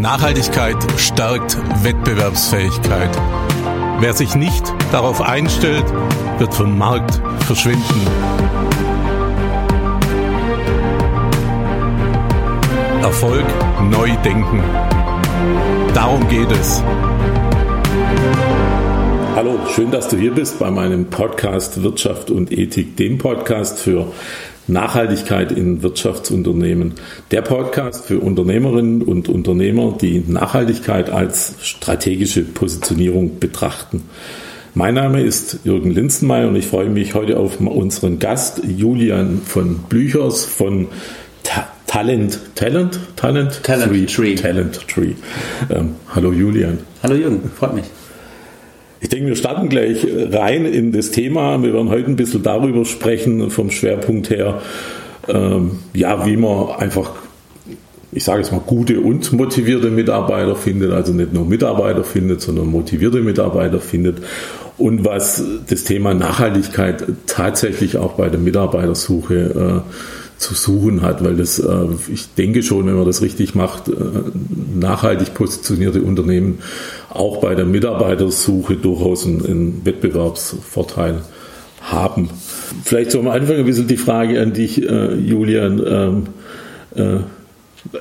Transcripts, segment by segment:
Nachhaltigkeit stärkt Wettbewerbsfähigkeit. Wer sich nicht darauf einstellt, wird vom Markt verschwinden. Erfolg neu denken. Darum geht es. Hallo, schön, dass du hier bist bei meinem Podcast Wirtschaft und Ethik, dem Podcast für Nachhaltigkeit in Wirtschaftsunternehmen. Der Podcast für Unternehmerinnen und Unternehmer, die Nachhaltigkeit als strategische Positionierung betrachten. Mein Name ist Jürgen Linzenmeier und ich freue mich heute auf unseren Gast Julian von Blüchers von Ta Talent, Talent, Talent, Talent Tree. Tree. Talent Tree. Ähm, hallo Julian. Hallo Jürgen, freut mich. Ich denke, wir starten gleich rein in das Thema. Wir werden heute ein bisschen darüber sprechen, vom Schwerpunkt her, ähm, ja, wie man einfach, ich sage jetzt mal, gute und motivierte Mitarbeiter findet, also nicht nur Mitarbeiter findet, sondern motivierte Mitarbeiter findet. Und was das Thema Nachhaltigkeit tatsächlich auch bei der Mitarbeitersuche äh, zu suchen hat, weil das, äh, ich denke schon, wenn man das richtig macht, äh, nachhaltig positionierte Unternehmen auch bei der Mitarbeitersuche durchaus einen, einen Wettbewerbsvorteil haben. Vielleicht so am Anfang ein bisschen die Frage an dich, äh, Julian. Ähm, äh,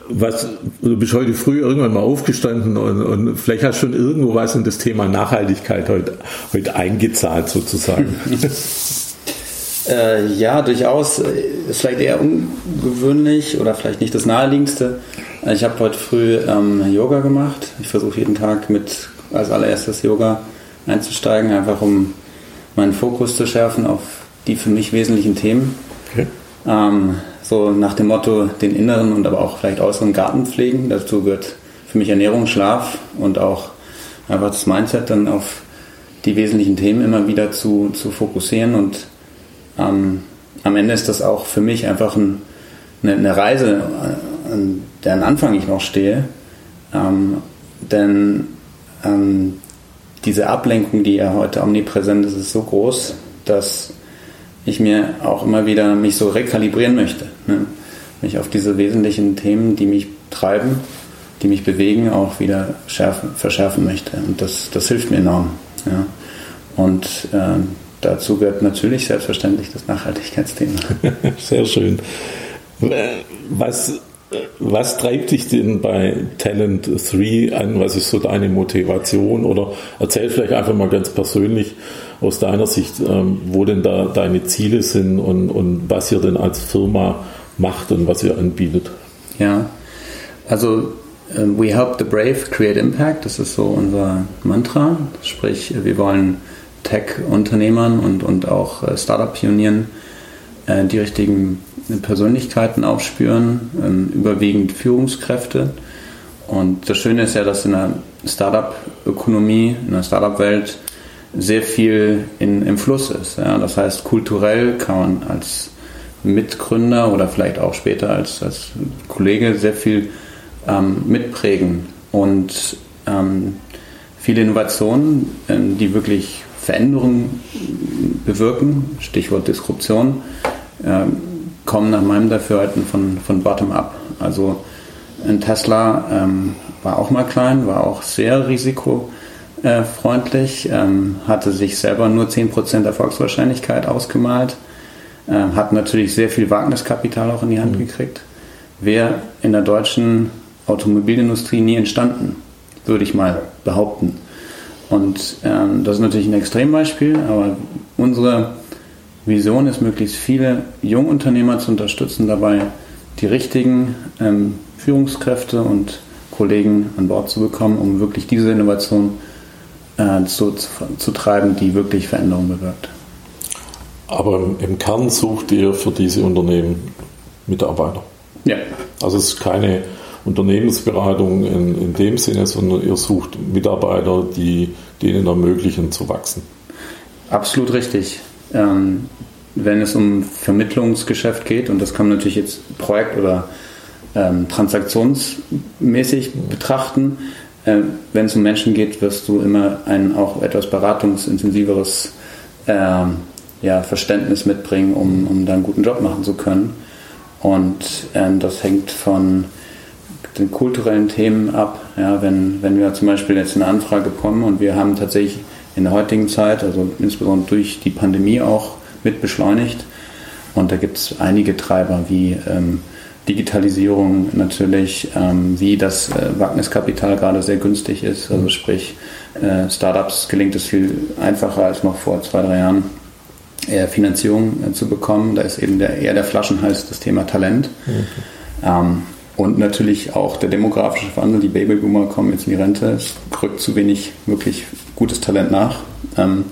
was, du bist heute früh irgendwann mal aufgestanden und, und, vielleicht hast du schon irgendwo was in das Thema Nachhaltigkeit heute, heute eingezahlt sozusagen. Äh, ja, durchaus. Ist vielleicht eher ungewöhnlich oder vielleicht nicht das naheliegendste. Ich habe heute früh ähm, Yoga gemacht. Ich versuche jeden Tag mit als allererstes Yoga einzusteigen, einfach um meinen Fokus zu schärfen auf die für mich wesentlichen Themen. Okay. Ähm, so nach dem Motto, den inneren und aber auch vielleicht äußeren Garten pflegen. Dazu gehört für mich Ernährung, Schlaf und auch einfach das Mindset dann auf die wesentlichen Themen immer wieder zu, zu fokussieren und ähm, am Ende ist das auch für mich einfach ein, eine, eine, Reise, an deren Anfang ich noch stehe. Ähm, denn ähm, diese Ablenkung, die ja heute omnipräsent ist, ist so groß, dass ich mir auch immer wieder mich so rekalibrieren möchte. Ne? Mich auf diese wesentlichen Themen, die mich treiben, die mich bewegen, auch wieder schärfen, verschärfen möchte. Und das, das hilft mir enorm. Ja? Und ähm, dazu gehört natürlich selbstverständlich das Nachhaltigkeitsthema. Sehr schön. Was, was treibt dich denn bei Talent 3 an? Was ist so deine Motivation? Oder erzähl vielleicht einfach mal ganz persönlich aus deiner Sicht, ähm, wo denn da deine Ziele sind und, und was ihr denn als Firma macht und was ihr anbietet. Ja, also ähm, We Help the Brave Create Impact, das ist so unser Mantra. Sprich, wir wollen Tech-Unternehmern und, und auch äh, Startup-Pionieren die richtigen Persönlichkeiten aufspüren, ähm, überwiegend Führungskräfte. Und das Schöne ist ja, dass in der Startup-Ökonomie, in der Startup-Welt sehr viel in, im Fluss ist. Ja? Das heißt, kulturell kann man als Mitgründer oder vielleicht auch später als, als Kollege sehr viel ähm, mitprägen und ähm, viele Innovationen, ähm, die wirklich Veränderungen bewirken, Stichwort Disruption, äh, kommen nach meinem Dafürhalten von, von Bottom-up. Also ein Tesla ähm, war auch mal klein, war auch sehr risikofreundlich, ähm, hatte sich selber nur 10% Erfolgswahrscheinlichkeit ausgemalt, äh, hat natürlich sehr viel Wagniskapital auch in die Hand mhm. gekriegt. Wäre in der deutschen Automobilindustrie nie entstanden, würde ich mal behaupten. Und ähm, das ist natürlich ein Extrembeispiel, aber unsere Vision ist, möglichst viele Jungunternehmer zu unterstützen, dabei die richtigen ähm, Führungskräfte und Kollegen an Bord zu bekommen, um wirklich diese Innovation äh, zu, zu, zu treiben, die wirklich Veränderungen bewirkt. Aber im Kern sucht ihr für diese Unternehmen Mitarbeiter. Ja. Also es ist keine Unternehmensberatung in, in dem Sinne, sondern ihr sucht Mitarbeiter, die denen ermöglichen zu wachsen. Absolut richtig. Ähm, wenn es um Vermittlungsgeschäft geht, und das kann man natürlich jetzt Projekt- oder ähm, transaktionsmäßig betrachten, äh, wenn es um Menschen geht, wirst du immer ein auch etwas beratungsintensiveres äh, ja, Verständnis mitbringen, um, um da einen guten Job machen zu können. Und ähm, das hängt von den kulturellen Themen ab. Ja, wenn, wenn wir zum Beispiel jetzt eine Anfrage bekommen und wir haben tatsächlich in der heutigen Zeit, also insbesondere durch die Pandemie auch mit beschleunigt. Und da gibt es einige Treiber wie ähm, Digitalisierung natürlich, ähm, wie das äh, Wagniskapital gerade sehr günstig ist. Also sprich, äh, Startups gelingt es viel einfacher als noch vor zwei, drei Jahren, eher Finanzierung äh, zu bekommen. Da ist eben der, eher der Flaschenhals das Thema Talent. Okay. Ähm, und natürlich auch der demografische Wandel. Die Babyboomer kommen jetzt in die Rente. Es rückt zu wenig wirklich gutes Talent nach. Ähm,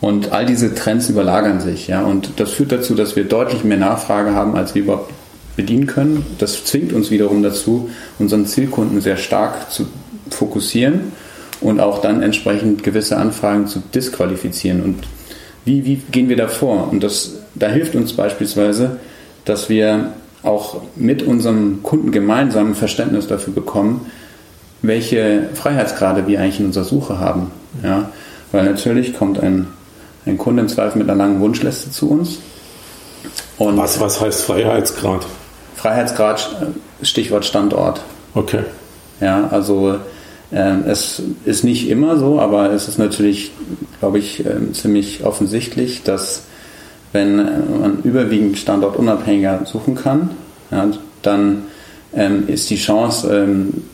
und all diese Trends überlagern sich. Ja? Und das führt dazu, dass wir deutlich mehr Nachfrage haben, als wir überhaupt bedienen können. Das zwingt uns wiederum dazu, unseren Zielkunden sehr stark zu fokussieren und auch dann entsprechend gewisse Anfragen zu disqualifizieren. Und wie, wie gehen wir da vor? Und das, da hilft uns beispielsweise, dass wir auch mit unserem Kunden gemeinsam Verständnis dafür bekommen, welche Freiheitsgrade wir eigentlich in unserer Suche haben. Ja? Weil natürlich kommt ein, ein Kunde im Zweifel mit einer langen Wunschliste zu uns. Und was, was heißt Freiheitsgrad? Freiheitsgrad, Stichwort Standort. Okay. Ja, also äh, es ist nicht immer so, aber es ist natürlich, glaube ich, äh, ziemlich offensichtlich, dass wenn man überwiegend standortunabhängiger suchen kann, ja, dann ähm, ist die Chance ähm,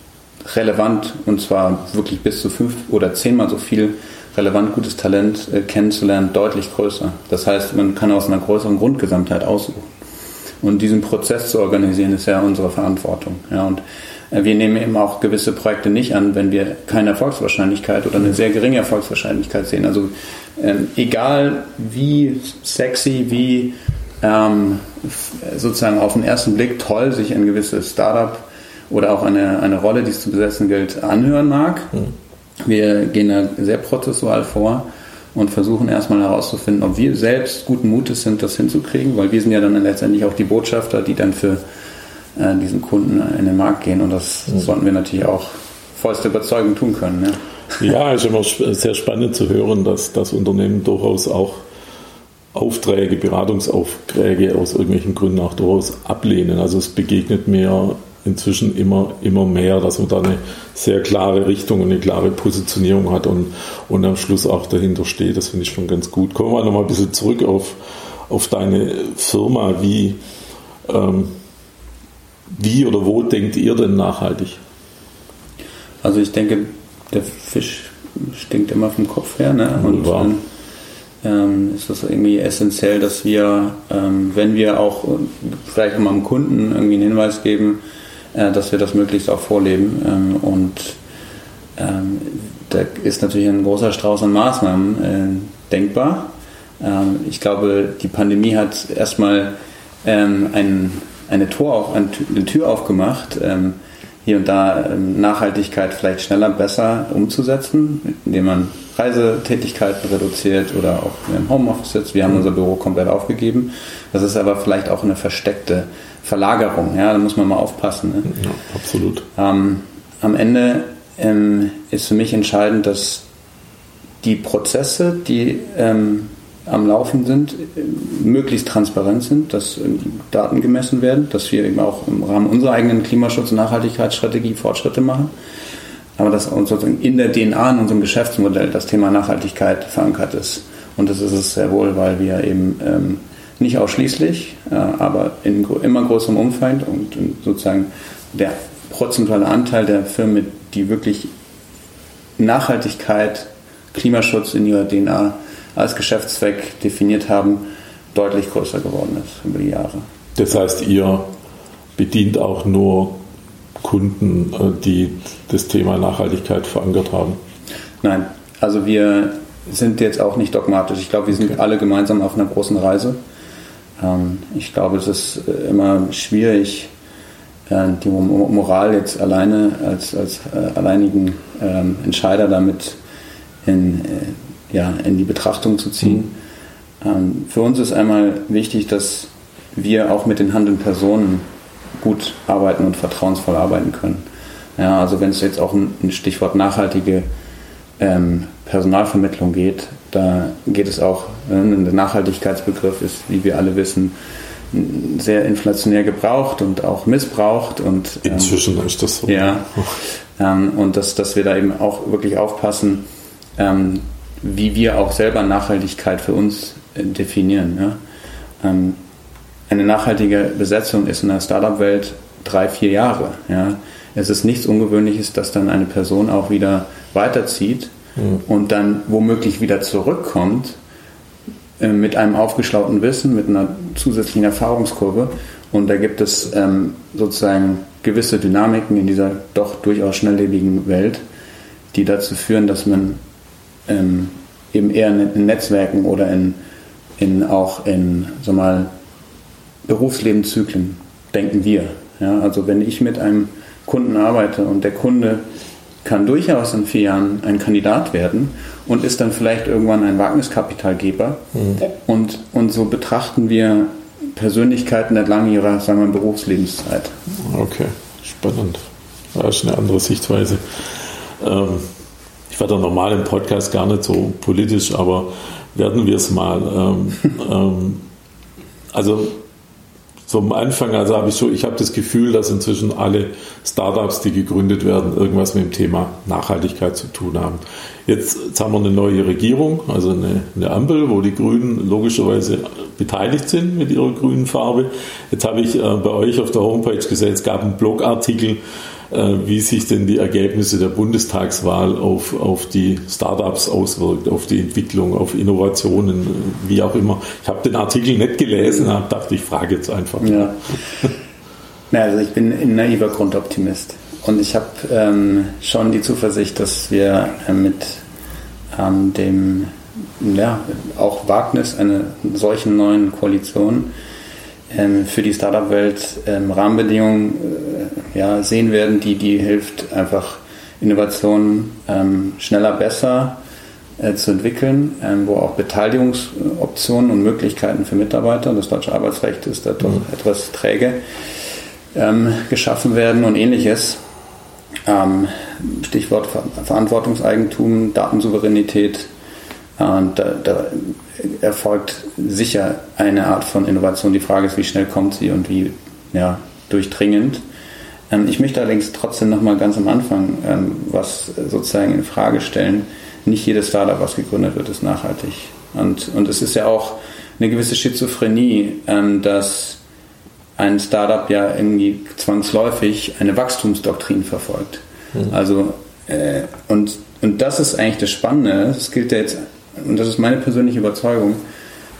relevant und zwar wirklich bis zu fünf oder zehnmal so viel relevant gutes Talent äh, kennenzulernen deutlich größer. Das heißt, man kann aus einer größeren Grundgesamtheit aussuchen. Und diesen Prozess zu organisieren, ist ja unsere Verantwortung. Ja, und äh, wir nehmen eben auch gewisse Projekte nicht an, wenn wir keine Erfolgswahrscheinlichkeit oder eine sehr geringe Erfolgswahrscheinlichkeit sehen. Also ähm, egal wie sexy, wie ähm, sozusagen auf den ersten Blick toll sich ein gewisses Startup oder auch eine, eine Rolle, die es zu besetzen gilt, anhören mag. Mhm. Wir gehen da sehr prozessual vor und versuchen erstmal herauszufinden, ob wir selbst guten Mutes sind, das hinzukriegen, weil wir sind ja dann letztendlich auch die Botschafter, die dann für äh, diesen Kunden in den Markt gehen und das mhm. sollten wir natürlich auch vollste Überzeugung tun können. Ja, ja ist immer sehr spannend zu hören, dass das Unternehmen durchaus auch Aufträge, Beratungsaufträge aus irgendwelchen Gründen auch durchaus ablehnen. Also es begegnet mir inzwischen immer, immer mehr, dass man da eine sehr klare Richtung und eine klare Positionierung hat und, und am Schluss auch dahinter steht. Das finde ich schon ganz gut. Kommen wir nochmal ein bisschen zurück auf, auf deine Firma. Wie, ähm, wie oder wo denkt ihr denn nachhaltig? Also ich denke, der Fisch stinkt immer vom Kopf her. Ne? Und dann ähm, ist es irgendwie essentiell, dass wir, ähm, wenn wir auch vielleicht mal dem Kunden irgendwie einen Hinweis geben, äh, dass wir das möglichst auch vorleben. Ähm, und ähm, da ist natürlich ein großer Strauß an Maßnahmen äh, denkbar. Ähm, ich glaube, die Pandemie hat erstmal ein, eine, Tor auf, eine Tür aufgemacht, hier und da Nachhaltigkeit vielleicht schneller, besser umzusetzen, indem man Reisetätigkeiten reduziert oder auch im Homeoffice sitzt. Wir haben unser Büro komplett aufgegeben. Das ist aber vielleicht auch eine versteckte Verlagerung. Ja, da muss man mal aufpassen. Ne? Ja, absolut. Ähm, am Ende ähm, ist für mich entscheidend, dass die Prozesse, die ähm, am Laufen sind, möglichst transparent sind, dass ähm, Daten gemessen werden, dass wir eben auch im Rahmen unserer eigenen Klimaschutz- und Nachhaltigkeitsstrategie Fortschritte machen. Aber dass uns sozusagen in der DNA, in unserem Geschäftsmodell das Thema Nachhaltigkeit verankert ist. Und das ist es sehr wohl, weil wir eben ähm, nicht ausschließlich, äh, aber in immer größerem Umfang und sozusagen der prozentuale Anteil der Firmen, die wirklich Nachhaltigkeit, Klimaschutz in ihrer DNA als Geschäftszweck definiert haben, deutlich größer geworden ist über die Jahre. Das heißt, ihr bedient auch nur Kunden, äh, die das Thema Nachhaltigkeit verankert haben? Nein, also wir sind jetzt auch nicht dogmatisch. Ich glaube, wir sind okay. alle gemeinsam auf einer großen Reise. Ähm, ich glaube, es ist äh, immer schwierig, äh, die Moral jetzt alleine als, als äh, alleinigen ähm, Entscheider damit in, ja, in die Betrachtung zu ziehen. Mhm. Für uns ist einmal wichtig, dass wir auch mit den handelnden Personen gut arbeiten und vertrauensvoll arbeiten können. Ja, also wenn es jetzt auch ein Stichwort nachhaltige ähm, Personalvermittlung geht, da geht es auch, äh, der Nachhaltigkeitsbegriff ist, wie wir alle wissen, sehr inflationär gebraucht und auch missbraucht. Und, ähm, Inzwischen ist das so. Ja. Ähm, und dass, dass wir da eben auch wirklich aufpassen, ähm, wie wir auch selber Nachhaltigkeit für uns äh, definieren. Ja? Ähm, eine nachhaltige Besetzung ist in der Startup-Welt drei, vier Jahre. Ja? Es ist nichts Ungewöhnliches, dass dann eine Person auch wieder weiterzieht und dann womöglich wieder zurückkommt äh, mit einem aufgeschlauten Wissen, mit einer zusätzlichen Erfahrungskurve. Und da gibt es ähm, sozusagen gewisse Dynamiken in dieser doch durchaus schnelllebigen Welt, die dazu führen, dass man ähm, eben eher in Netzwerken oder in, in auch in so mal Berufslebenszyklen denken wir. Ja, also wenn ich mit einem Kunden arbeite und der Kunde kann durchaus in vier Jahren ein Kandidat werden und ist dann vielleicht irgendwann ein Wagniskapitalgeber. Mhm. Und, und so betrachten wir Persönlichkeiten entlang ihrer sagen wir, Berufslebenszeit. Okay, spannend. Das ist eine andere Sichtweise. Ähm, ich war da normal im Podcast gar nicht so politisch, aber werden wir es mal. Ähm, ähm, also so am Anfang, also habe ich so, ich habe das Gefühl, dass inzwischen alle Startups, die gegründet werden, irgendwas mit dem Thema Nachhaltigkeit zu tun haben. Jetzt, jetzt haben wir eine neue Regierung, also eine, eine, Ampel, wo die Grünen logischerweise beteiligt sind mit ihrer grünen Farbe. Jetzt habe ich äh, bei euch auf der Homepage gesehen, es gab einen Blogartikel, wie sich denn die Ergebnisse der Bundestagswahl auf, auf die Startups auswirkt, auf die Entwicklung, auf Innovationen, wie auch immer. Ich habe den Artikel nicht gelesen, habe dachte, ich frage jetzt einfach. Ja. ja also ich bin ein naiver Grundoptimist und ich habe ähm, schon die Zuversicht, dass wir äh, mit ähm, dem ja, auch Wagnis einer solchen neuen Koalition ähm, für die Startup-Welt ähm, Rahmenbedingungen äh, ja, sehen werden, die, die hilft, einfach Innovationen ähm, schneller, besser äh, zu entwickeln, ähm, wo auch Beteiligungsoptionen und Möglichkeiten für Mitarbeiter, das deutsche Arbeitsrecht ist da doch mhm. etwas träge, ähm, geschaffen werden und ähnliches. Ähm, Stichwort Verantwortungseigentum, Datensouveränität, und da, da, erfolgt sicher eine Art von Innovation. Die Frage ist, wie schnell kommt sie und wie ja, durchdringend. Ähm, ich möchte allerdings trotzdem nochmal ganz am Anfang ähm, was sozusagen in Frage stellen. Nicht jedes Startup, was gegründet wird, ist nachhaltig. Und, und es ist ja auch eine gewisse Schizophrenie, ähm, dass ein Startup ja irgendwie zwangsläufig eine Wachstumsdoktrin verfolgt. Mhm. Also, äh, und, und das ist eigentlich das Spannende. Das gilt ja jetzt und das ist meine persönliche Überzeugung,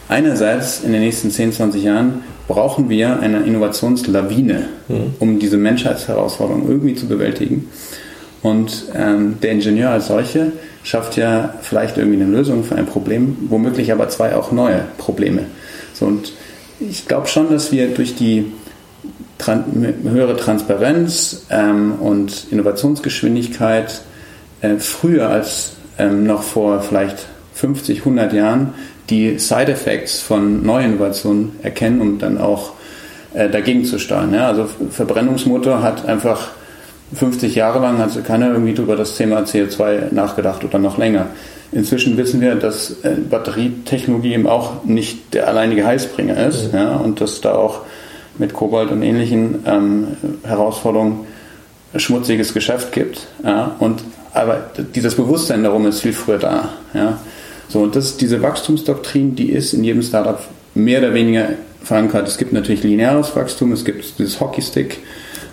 einerseits in den nächsten 10, 20 Jahren brauchen wir eine Innovationslawine, mhm. um diese Menschheitsherausforderung irgendwie zu bewältigen. Und ähm, der Ingenieur als solche schafft ja vielleicht irgendwie eine Lösung für ein Problem, womöglich aber zwei auch neue Probleme. So, und ich glaube schon, dass wir durch die Tran höhere Transparenz ähm, und Innovationsgeschwindigkeit äh, früher als ähm, noch vor vielleicht 50, 100 Jahren die Side Effects von Neuinnovationen erkennen, um dann auch äh, dagegen zu steuern. Ja? Also Verbrennungsmotor hat einfach 50 Jahre lang also keiner irgendwie über das Thema CO2 nachgedacht oder noch länger. Inzwischen wissen wir, dass äh, Batterietechnologie eben auch nicht der alleinige Heißbringer ist mhm. ja, und dass da auch mit Kobalt und ähnlichen ähm, Herausforderungen schmutziges Geschäft gibt. Ja, und aber dieses Bewusstsein darum ist viel früher da. Ja. So, und das, diese Wachstumsdoktrin, die ist in jedem Startup mehr oder weniger verankert. Es gibt natürlich lineares Wachstum, es gibt dieses Hockeystick,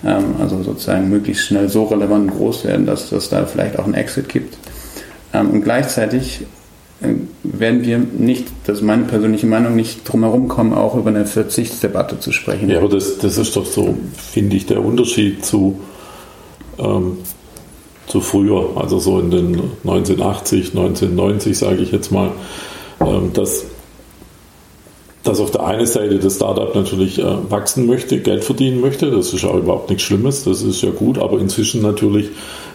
ähm, also sozusagen möglichst schnell so relevant und groß werden, dass es da vielleicht auch einen Exit gibt. Ähm, und gleichzeitig äh, werden wir nicht, das ist meine persönliche Meinung, nicht drum herum kommen, auch über eine Verzichtsdebatte zu sprechen. Ja, aber das, das ist doch so, finde ich, der Unterschied zu ähm, zu früher, also so in den 1980, 1990 sage ich jetzt mal, ähm, dass, dass auf der einen Seite das Startup natürlich äh, wachsen möchte, Geld verdienen möchte, das ist ja überhaupt nichts Schlimmes, das ist ja gut, aber inzwischen natürlich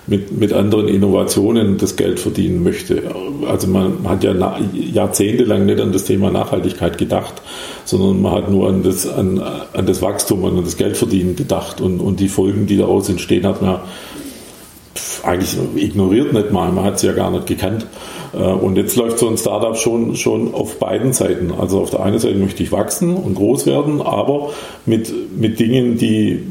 mit, mit anderen Innovationen das Geld verdienen möchte. Also man hat ja jahrzehntelang nicht an das Thema Nachhaltigkeit gedacht, sondern man hat nur an das, an, an das Wachstum und an das Geldverdienen gedacht und, und die Folgen, die daraus entstehen, hat man eigentlich ignoriert nicht mal, man hat sie ja gar nicht gekannt. Äh, und jetzt läuft so ein Startup schon, schon auf beiden Seiten. Also auf der einen Seite möchte ich wachsen und groß werden, aber mit, mit Dingen, die,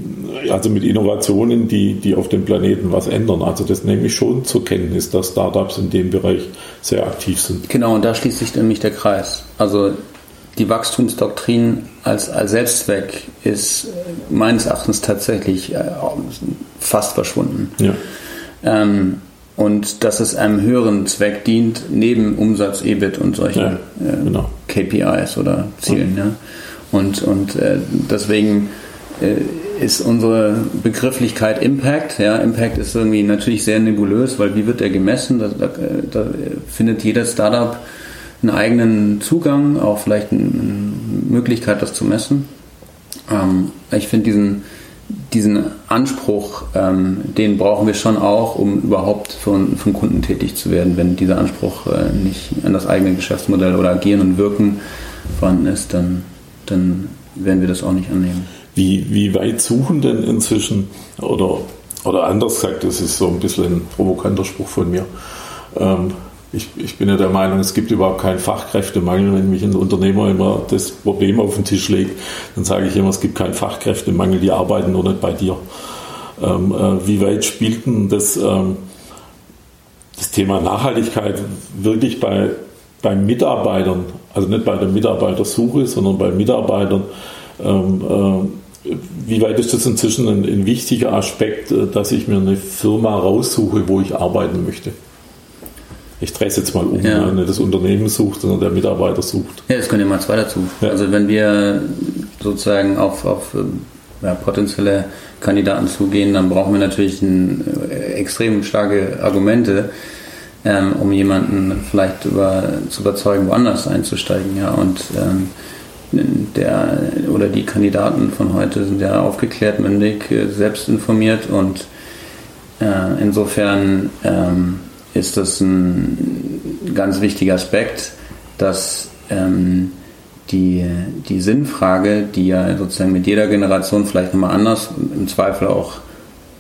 also mit Innovationen, die, die auf dem Planeten was ändern. Also das nehme ich schon zur Kenntnis, dass Startups in dem Bereich sehr aktiv sind. Genau, und da schließt sich nämlich der Kreis. Also die Wachstumsdoktrin als, als Selbstzweck ist meines Erachtens tatsächlich äh, fast verschwunden. Ja. Ähm, und dass es einem höheren Zweck dient, neben Umsatz, EBIT und solchen ja, äh, genau. KPIs oder Zielen. Ja. Und, und äh, deswegen äh, ist unsere Begrifflichkeit Impact. Ja, Impact ist irgendwie natürlich sehr nebulös, weil wie wird der gemessen? Da, da, da findet jedes Startup einen eigenen Zugang, auch vielleicht eine Möglichkeit, das zu messen. Ähm, ich finde diesen diesen Anspruch, ähm, den brauchen wir schon auch, um überhaupt für einen Kunden tätig zu werden. Wenn dieser Anspruch äh, nicht an das eigene Geschäftsmodell oder Agieren und Wirken vorhanden ist, dann, dann werden wir das auch nicht annehmen. Wie, wie weit suchen denn inzwischen, oder, oder anders gesagt, das ist so ein bisschen ein provokanter Spruch von mir, ähm, ich, ich, bin ja der Meinung, es gibt überhaupt keinen Fachkräftemangel. Wenn mich ein Unternehmer immer das Problem auf den Tisch legt, dann sage ich immer, es gibt keinen Fachkräftemangel, die arbeiten nur nicht bei dir. Ähm, äh, wie weit spielt denn das, ähm, das Thema Nachhaltigkeit wirklich bei, bei Mitarbeitern, also nicht bei der Mitarbeitersuche, sondern bei Mitarbeitern, ähm, äh, wie weit ist das inzwischen ein, ein wichtiger Aspekt, äh, dass ich mir eine Firma raussuche, wo ich arbeiten möchte? Ich drehe es jetzt mal um, ja. nicht das Unternehmen sucht, sondern der Mitarbeiter sucht. Ja, das können ja mal zwei dazu. Ja. Also wenn wir sozusagen auf, auf ja, potenzielle Kandidaten zugehen, dann brauchen wir natürlich ein, äh, extrem starke Argumente, ähm, um jemanden vielleicht über, zu überzeugen, woanders einzusteigen. Ja, und ähm, der oder die Kandidaten von heute sind ja aufgeklärt, mündig, äh, selbst informiert und äh, insofern ähm, ist das ein ganz wichtiger Aspekt, dass ähm, die, die Sinnfrage, die ja sozusagen mit jeder Generation vielleicht nochmal anders, im Zweifel auch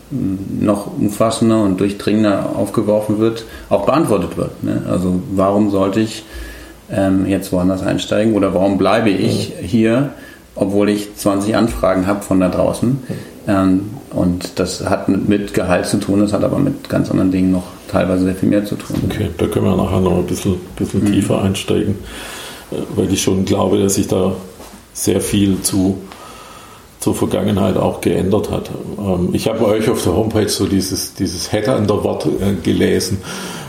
noch umfassender und durchdringender aufgeworfen wird, auch beantwortet wird. Ne? Also warum sollte ich ähm, jetzt woanders einsteigen oder warum bleibe ich hier, obwohl ich 20 Anfragen habe von da draußen? Ähm, und das hat mit Gehalt zu tun, das hat aber mit ganz anderen Dingen noch teilweise sehr viel mehr zu tun. Okay, da können wir nachher noch ein bisschen, bisschen mhm. tiefer einsteigen, äh, weil ich schon glaube, dass sich da sehr viel zu, zur Vergangenheit auch geändert hat. Ähm, ich habe bei euch auf der Homepage so dieses, dieses Headhunter-Wort äh, gelesen.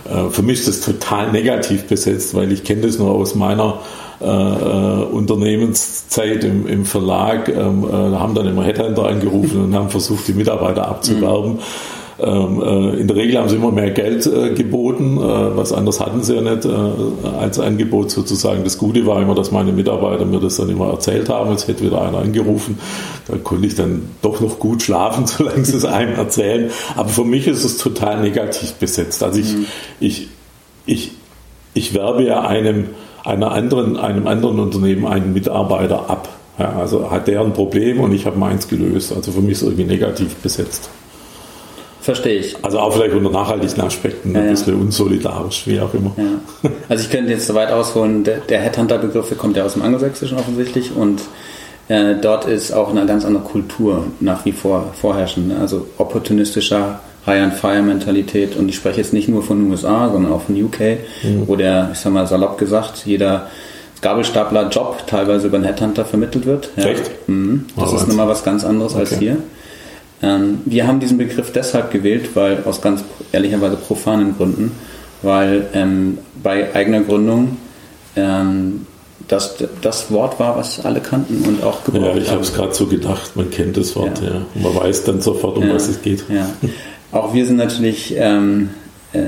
Äh, für mich ist das total negativ besetzt, weil ich kenne das nur aus meiner äh, Unternehmenszeit im, im Verlag. Ähm, äh, haben dann immer Headhunter angerufen und haben versucht, die Mitarbeiter abzuwerben. Mhm. Ähm, äh, in der Regel haben sie immer mehr Geld äh, geboten, äh, was anderes hatten sie ja nicht als Angebot sozusagen. Das Gute war immer, dass meine Mitarbeiter mir das dann immer erzählt haben. Jetzt hätte wieder einer angerufen. Da konnte ich dann doch noch gut schlafen, solange sie es einem erzählen. Aber für mich ist es total negativ besetzt. Also ich, mhm. ich, ich, ich werbe ja einem, einer anderen, einem anderen Unternehmen einen Mitarbeiter ab. Ja, also hat der ein Problem und ich habe meins gelöst. Also für mich ist es irgendwie negativ besetzt. Verstehe ich. Also auch vielleicht unter nachhaltigen Aspekten ja, ein bisschen ja. unsolidarisch, wie auch immer. Ja. Also ich könnte jetzt so weit ausholen, der, der Headhunter-Begriff kommt ja aus dem Angelsächsischen offensichtlich und äh, dort ist auch eine ganz andere Kultur nach wie vor vorherrschend. Ne? Also opportunistischer High-and-Fire-Mentalität und ich spreche jetzt nicht nur von den USA, sondern auch von UK, mhm. wo der, ich sag mal salopp gesagt, jeder Gabelstapler-Job teilweise über einen Headhunter vermittelt wird. Ja. Echt? Mhm. Das oh, ist nochmal was ganz anderes okay. als hier. Ähm, wir haben diesen Begriff deshalb gewählt, weil aus ganz ehrlicherweise profanen Gründen, weil ähm, bei eigener Gründung ähm, das das Wort war, was alle kannten und auch gebraucht haben. Ja, ich habe es gerade so gedacht, man kennt das Wort, ja. ja. Und man weiß dann sofort, um ja, was es geht. Ja. Auch wir sind natürlich ähm, äh,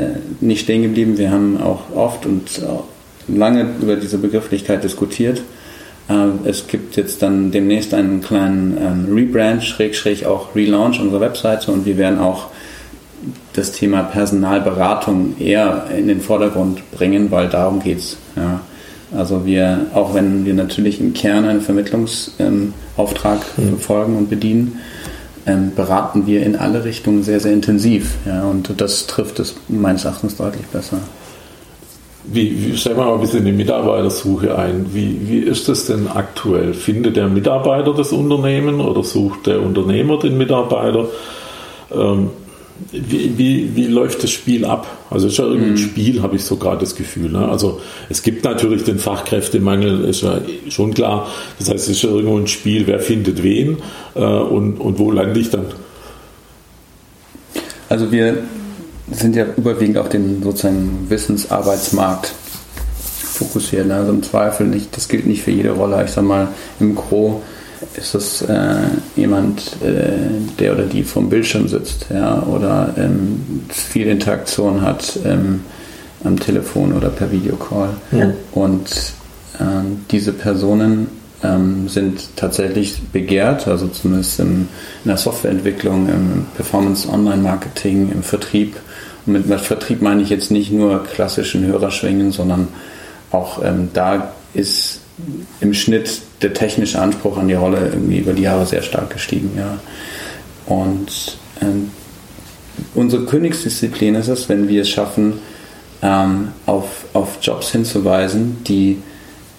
nicht stehen geblieben. Wir haben auch oft und lange über diese Begrifflichkeit diskutiert äh, es gibt jetzt dann demnächst einen kleinen ähm, Rebrand, Schrägstrich auch Relaunch unserer Webseite und wir werden auch das Thema Personalberatung eher in den Vordergrund bringen, weil darum geht's. Ja. Also wir, auch wenn wir natürlich im Kern einen Vermittlungsauftrag ähm, mhm. folgen und bedienen, ähm, beraten wir in alle Richtungen sehr, sehr intensiv. Ja, und das trifft es meines Erachtens deutlich besser. Wie, wie stellen wir mal ein bisschen die Mitarbeitersuche ein. Wie, wie ist das denn aktuell? Findet der Mitarbeiter das Unternehmen oder sucht der Unternehmer den Mitarbeiter? Ähm, wie, wie, wie läuft das Spiel ab? Also es ist ja irgendein mhm. Spiel, habe ich so gerade das Gefühl. Ne? Also es gibt natürlich den Fachkräftemangel, ist ja schon klar. Das heißt, es ist ja irgendwo ein Spiel, wer findet wen äh, und, und wo lande ich dann? Also wir sind ja überwiegend auf den sozusagen Wissensarbeitsmarkt fokussiert. Ne? Also im Zweifel nicht, das gilt nicht für jede Rolle. Ich sag mal, im Gro ist es äh, jemand, äh, der oder die vom Bildschirm sitzt, ja, oder ähm, viel Interaktion hat ähm, am Telefon oder per Videocall. Ja. Und ähm, diese Personen ähm, sind tatsächlich begehrt, also zumindest im, in der Softwareentwicklung, im Performance Online Marketing, im Vertrieb. Mit, mit Vertrieb meine ich jetzt nicht nur klassischen Hörerschwingen, sondern auch ähm, da ist im Schnitt der technische Anspruch an die Rolle irgendwie über die Jahre sehr stark gestiegen. Ja. Und ähm, unsere Königsdisziplin ist es, wenn wir es schaffen, ähm, auf, auf Jobs hinzuweisen, die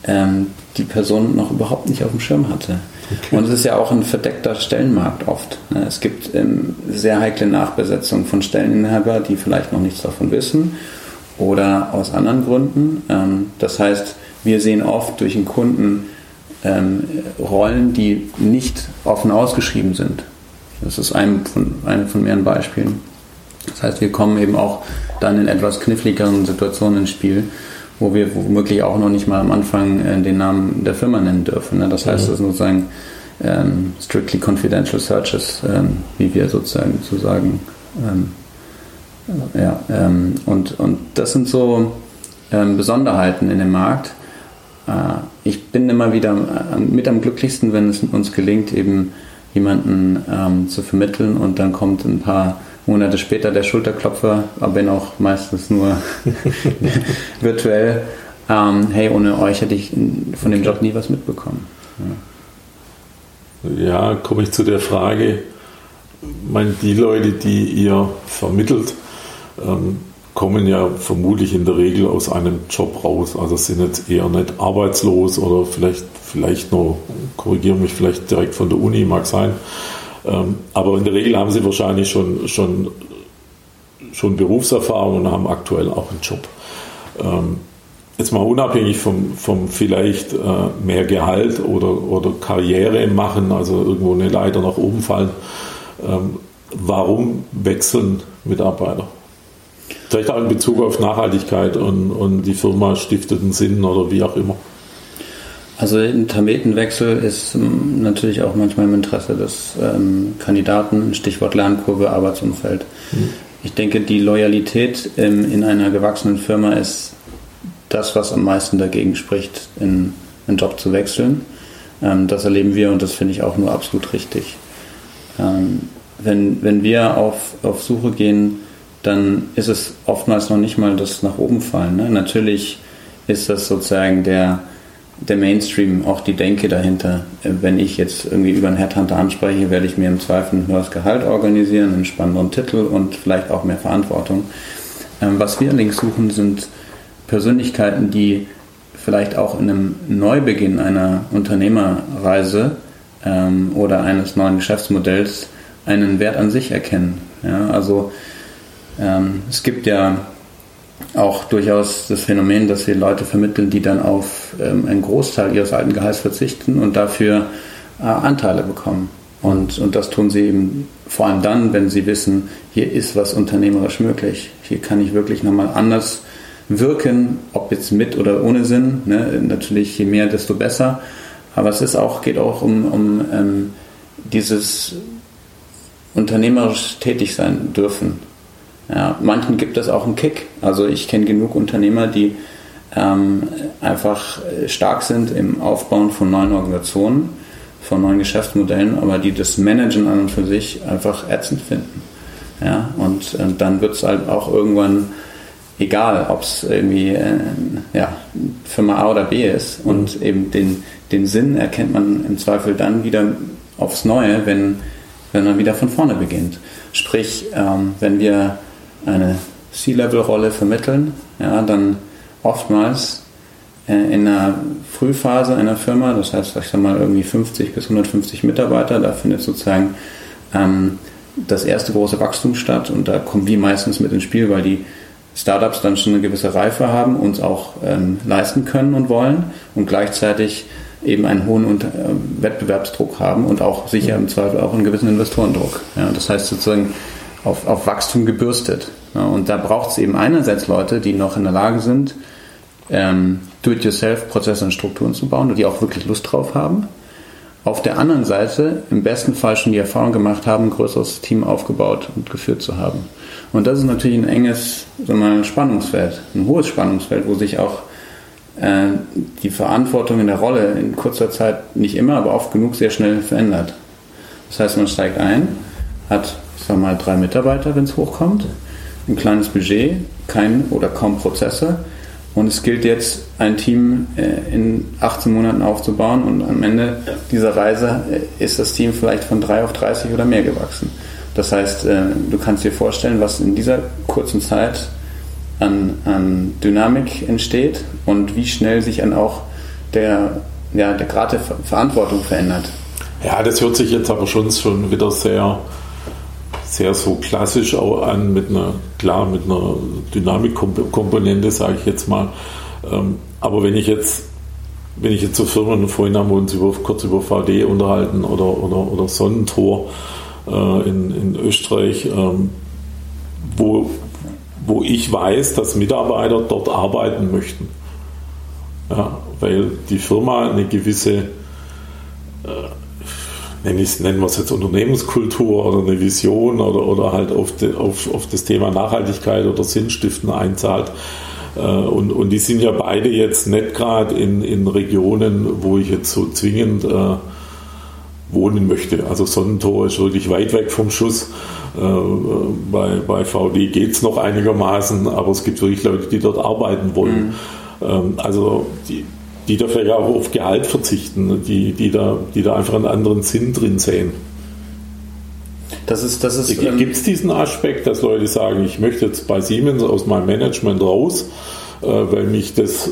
ähm, die Person noch überhaupt nicht auf dem Schirm hatte. Okay. Und es ist ja auch ein verdeckter Stellenmarkt oft. Ne. Es gibt ähm, sehr heikle Nachbesetzungen von Stelleninhaber, die vielleicht noch nichts davon wissen oder aus anderen Gründen. Ähm, das heißt, wir sehen oft durch den Kunden ähm, Rollen, die nicht offen ausgeschrieben sind. Das ist ein von, ein von mehreren Beispielen. Das heißt, wir kommen eben auch dann in etwas kniffligeren Situationen ins Spiel, wo wir womöglich auch noch nicht mal am Anfang äh, den Namen der Firma nennen dürfen. Ne? Das heißt, mhm. das sind sozusagen ähm, strictly confidential searches, ähm, wie wir sozusagen zu sagen. Ähm, ja, ähm, und, und das sind so ähm, Besonderheiten in dem Markt, äh, ich bin immer wieder äh, mit am glücklichsten, wenn es uns gelingt, eben jemanden ähm, zu vermitteln und dann kommt ein paar Monate später der Schulterklopfer, aber wenn auch meistens nur virtuell. Ähm, hey, ohne euch hätte ich von dem Job nie was mitbekommen. Ja, ja komme ich zu der Frage, meine, die Leute, die ihr vermittelt, ähm, kommen ja vermutlich in der Regel aus einem Job raus. Also sind jetzt eher nicht arbeitslos oder vielleicht, vielleicht nur, korrigiere mich vielleicht direkt von der Uni, mag sein. Ähm, aber in der Regel haben sie wahrscheinlich schon, schon, schon Berufserfahrung und haben aktuell auch einen Job. Ähm, jetzt mal unabhängig vom, vom vielleicht äh, mehr Gehalt oder, oder Karriere machen, also irgendwo eine Leiter nach oben fallen. Ähm, warum wechseln Mitarbeiter? Vielleicht auch in Bezug auf Nachhaltigkeit und, und die Firma stiftet einen Sinn oder wie auch immer. Also ein Tametenwechsel ist ähm, natürlich auch manchmal im Interesse des ähm, Kandidaten, Stichwort Lernkurve, Arbeitsumfeld. Mhm. Ich denke, die Loyalität ähm, in einer gewachsenen Firma ist das, was am meisten dagegen spricht, in einen Job zu wechseln. Ähm, das erleben wir und das finde ich auch nur absolut richtig. Ähm, wenn, wenn wir auf, auf Suche gehen, dann ist es oftmals noch nicht mal das nach oben fallen. Ne? Natürlich ist das sozusagen der, der Mainstream, auch die Denke dahinter. Wenn ich jetzt irgendwie über einen Headhunter anspreche, werde ich mir im Zweifel ein höheres Gehalt organisieren, einen spannenderen Titel und vielleicht auch mehr Verantwortung. Ähm, was wir allerdings suchen, sind Persönlichkeiten, die vielleicht auch in einem Neubeginn einer Unternehmerreise ähm, oder eines neuen Geschäftsmodells einen Wert an sich erkennen. Ja, also ähm, es gibt ja auch durchaus das Phänomen, dass wir Leute vermitteln, die dann auf ähm, einen Großteil ihres alten Gehalts verzichten und dafür äh, Anteile bekommen. Und, und das tun sie eben vor allem dann, wenn sie wissen, hier ist was unternehmerisch möglich. Hier kann ich wirklich nochmal anders wirken, ob jetzt mit oder ohne Sinn. Ne? Natürlich, je mehr, desto besser. Aber es ist auch, geht auch um, um ähm, dieses unternehmerisch tätig sein dürfen. Ja, manchen gibt es auch einen Kick. Also ich kenne genug Unternehmer, die ähm, einfach äh, stark sind im Aufbauen von neuen Organisationen, von neuen Geschäftsmodellen, aber die das Managen an und für sich einfach ätzend finden. Ja, und, und äh, dann wird es halt auch irgendwann egal, ob es irgendwie äh, ja, Firma A oder B ist. Und eben den, den Sinn erkennt man im Zweifel dann wieder aufs Neue, wenn wenn man wieder von vorne beginnt. Sprich, ähm, wenn wir eine C-Level-Rolle vermitteln, ja, dann oftmals äh, in einer Frühphase einer Firma, das heißt, ich sag mal irgendwie 50 bis 150 Mitarbeiter, da findet sozusagen ähm, das erste große Wachstum statt und da kommen wir meistens mit ins Spiel, weil die Startups dann schon eine gewisse Reife haben, uns auch ähm, leisten können und wollen und gleichzeitig eben einen hohen und, äh, Wettbewerbsdruck haben und auch sicher im Zweifel auch einen gewissen Investorendruck. Ja, das heißt sozusagen auf, auf Wachstum gebürstet. Und da braucht es eben einerseits Leute, die noch in der Lage sind, ähm, Do-it-yourself-Prozesse und Strukturen zu bauen und die auch wirklich Lust drauf haben. Auf der anderen Seite im besten Fall schon die Erfahrung gemacht haben, ein größeres Team aufgebaut und geführt zu haben. Und das ist natürlich ein enges sagen wir, Spannungsfeld, ein hohes Spannungsfeld, wo sich auch äh, die Verantwortung in der Rolle in kurzer Zeit nicht immer, aber oft genug sehr schnell verändert. Das heißt, man steigt ein, hat, ich sag mal, drei Mitarbeiter, wenn es hochkommt, ein kleines Budget, kein oder kaum Prozesse. Und es gilt jetzt, ein Team äh, in 18 Monaten aufzubauen und am Ende dieser Reise äh, ist das Team vielleicht von 3 auf 30 oder mehr gewachsen. Das heißt, du kannst dir vorstellen, was in dieser kurzen Zeit an, an Dynamik entsteht und wie schnell sich dann auch der, ja, der Grad der Verantwortung verändert. Ja, das hört sich jetzt aber schon wieder sehr, sehr so klassisch auch an, mit einer, klar, mit einer Dynamikkomponente, sage ich jetzt mal. Ähm, aber wenn ich jetzt, wenn ich jetzt so Firmen, vorhin haben wir uns über, kurz über VD unterhalten oder, oder, oder Sonnentor äh, in, in Österreich, ähm, wo, wo ich weiß, dass Mitarbeiter dort arbeiten möchten. Ja, weil die Firma eine gewisse, nennen wir es jetzt Unternehmenskultur oder eine Vision oder, oder halt auf, de, auf, auf das Thema Nachhaltigkeit oder Sinnstiften einzahlt. Äh, und, und die sind ja beide jetzt nicht gerade in, in Regionen, wo ich jetzt so zwingend äh, wohnen möchte. Also Sonnentor ist wirklich weit weg vom Schuss. Äh, bei, bei VD geht es noch einigermaßen, aber es gibt wirklich Leute, die dort arbeiten wollen. Mhm. Ähm, also die, die da vielleicht auch auf Gehalt verzichten, die, die, da, die da einfach einen anderen Sinn drin sehen. Das ist, das ist, ähm, Gibt es diesen Aspekt, dass Leute sagen, ich möchte jetzt bei Siemens aus meinem Management raus, äh, weil mich das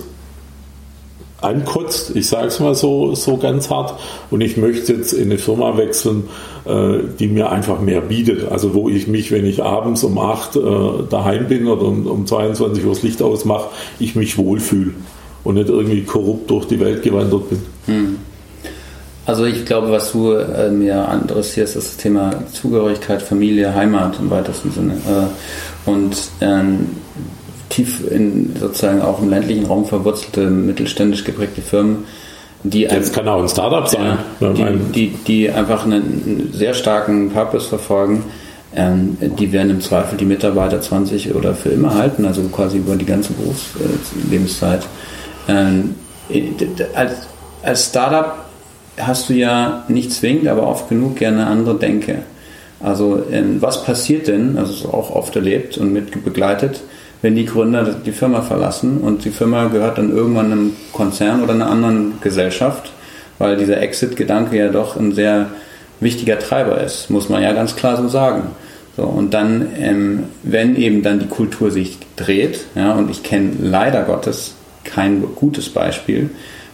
ankotzt, ich sage es mal so, so ganz hart, und ich möchte jetzt in eine Firma wechseln, äh, die mir einfach mehr bietet. Also wo ich mich, wenn ich abends um 8 äh, daheim bin oder um, um 22 Uhr das Licht ausmache, ich mich wohlfühle und nicht irgendwie korrupt durch die Welt gewandert bin. Hm. Also ich glaube, was du äh, mir adressierst, ist das Thema Zugehörigkeit, Familie, Heimat im weitesten Sinne. Äh, und ähm, tief in sozusagen auch im ländlichen Raum verwurzelte, mittelständisch geprägte Firmen, die Jetzt kann auch ein Startup sein. Ja, die, die, die, einfach einen sehr starken Purpose verfolgen. Ähm, die werden im Zweifel die Mitarbeiter 20 oder für immer halten, also quasi über die ganze Berufslebenszeit. Ähm, als, als Startup hast du ja nicht zwingend, aber oft genug gerne andere Denke. Also ähm, was passiert denn, also auch oft erlebt und mit begleitet, wenn die Gründer die Firma verlassen und die Firma gehört dann irgendwann einem Konzern oder einer anderen Gesellschaft, weil dieser Exit-Gedanke ja doch ein sehr wichtiger Treiber ist, muss man ja ganz klar so sagen. So, und dann, ähm, wenn eben dann die Kultur sich dreht, ja, und ich kenne leider Gottes kein gutes Beispiel,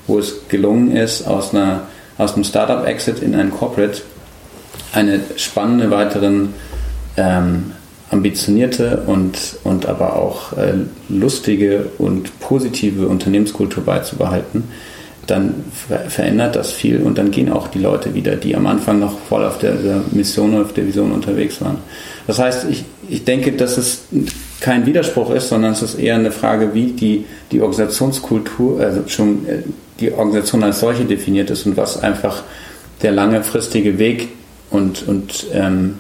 wo es gelungen ist, aus, einer, aus einem Startup-Exit in ein Corporate eine spannende weiteren ähm, ambitionierte und, und aber auch äh, lustige und positive Unternehmenskultur beizubehalten, dann ver verändert das viel und dann gehen auch die Leute wieder, die am Anfang noch voll auf der, der Mission, auf der Vision unterwegs waren. Das heißt, ich, ich denke, dass es kein Widerspruch ist, sondern es ist eher eine Frage, wie die, die Organisationskultur, also schon äh, die Organisation als solche definiert ist und was einfach der langfristige Weg und, und ähm,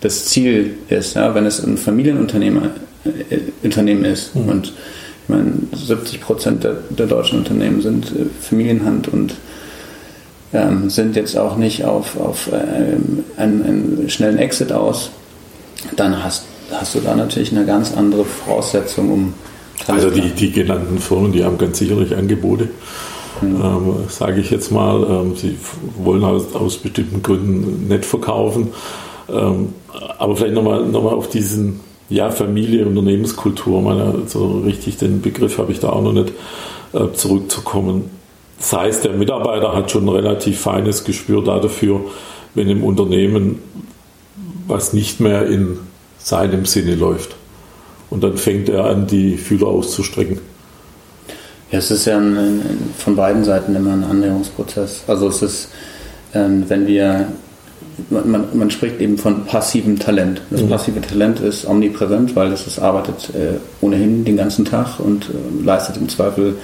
das Ziel ist, ja, wenn es ein Familienunternehmen äh, Unternehmen ist mhm. und ich meine, 70 Prozent der, der, deutschen Unternehmen sind äh, Familienhand und ähm, sind jetzt auch nicht auf, auf ähm, einen, einen, schnellen Exit aus, dann hast, hast du da natürlich eine ganz andere Voraussetzung, um. Also die, die genannten Firmen, die haben ganz sicherlich Angebote. Mhm. Ähm, sage ich jetzt mal, ähm, sie wollen aus, aus bestimmten Gründen nicht verkaufen Ähm, aber vielleicht nochmal noch mal auf diesen, ja, Familie, Unternehmenskultur, meine, so richtig den Begriff habe ich da auch noch nicht äh, zurückzukommen. Das heißt, der Mitarbeiter hat schon ein relativ feines Gespür dafür, wenn im Unternehmen was nicht mehr in seinem Sinne läuft. Und dann fängt er an, die Fühler auszustrecken. Ja, es ist ja ein, ein, von beiden Seiten immer ein Annäherungsprozess. Also es ist, ähm, wenn wir, man, man, spricht eben von passivem Talent. Das mhm. passive Talent ist omnipräsent, weil es ist, arbeitet äh, ohnehin den ganzen Tag und äh, leistet im Zweifel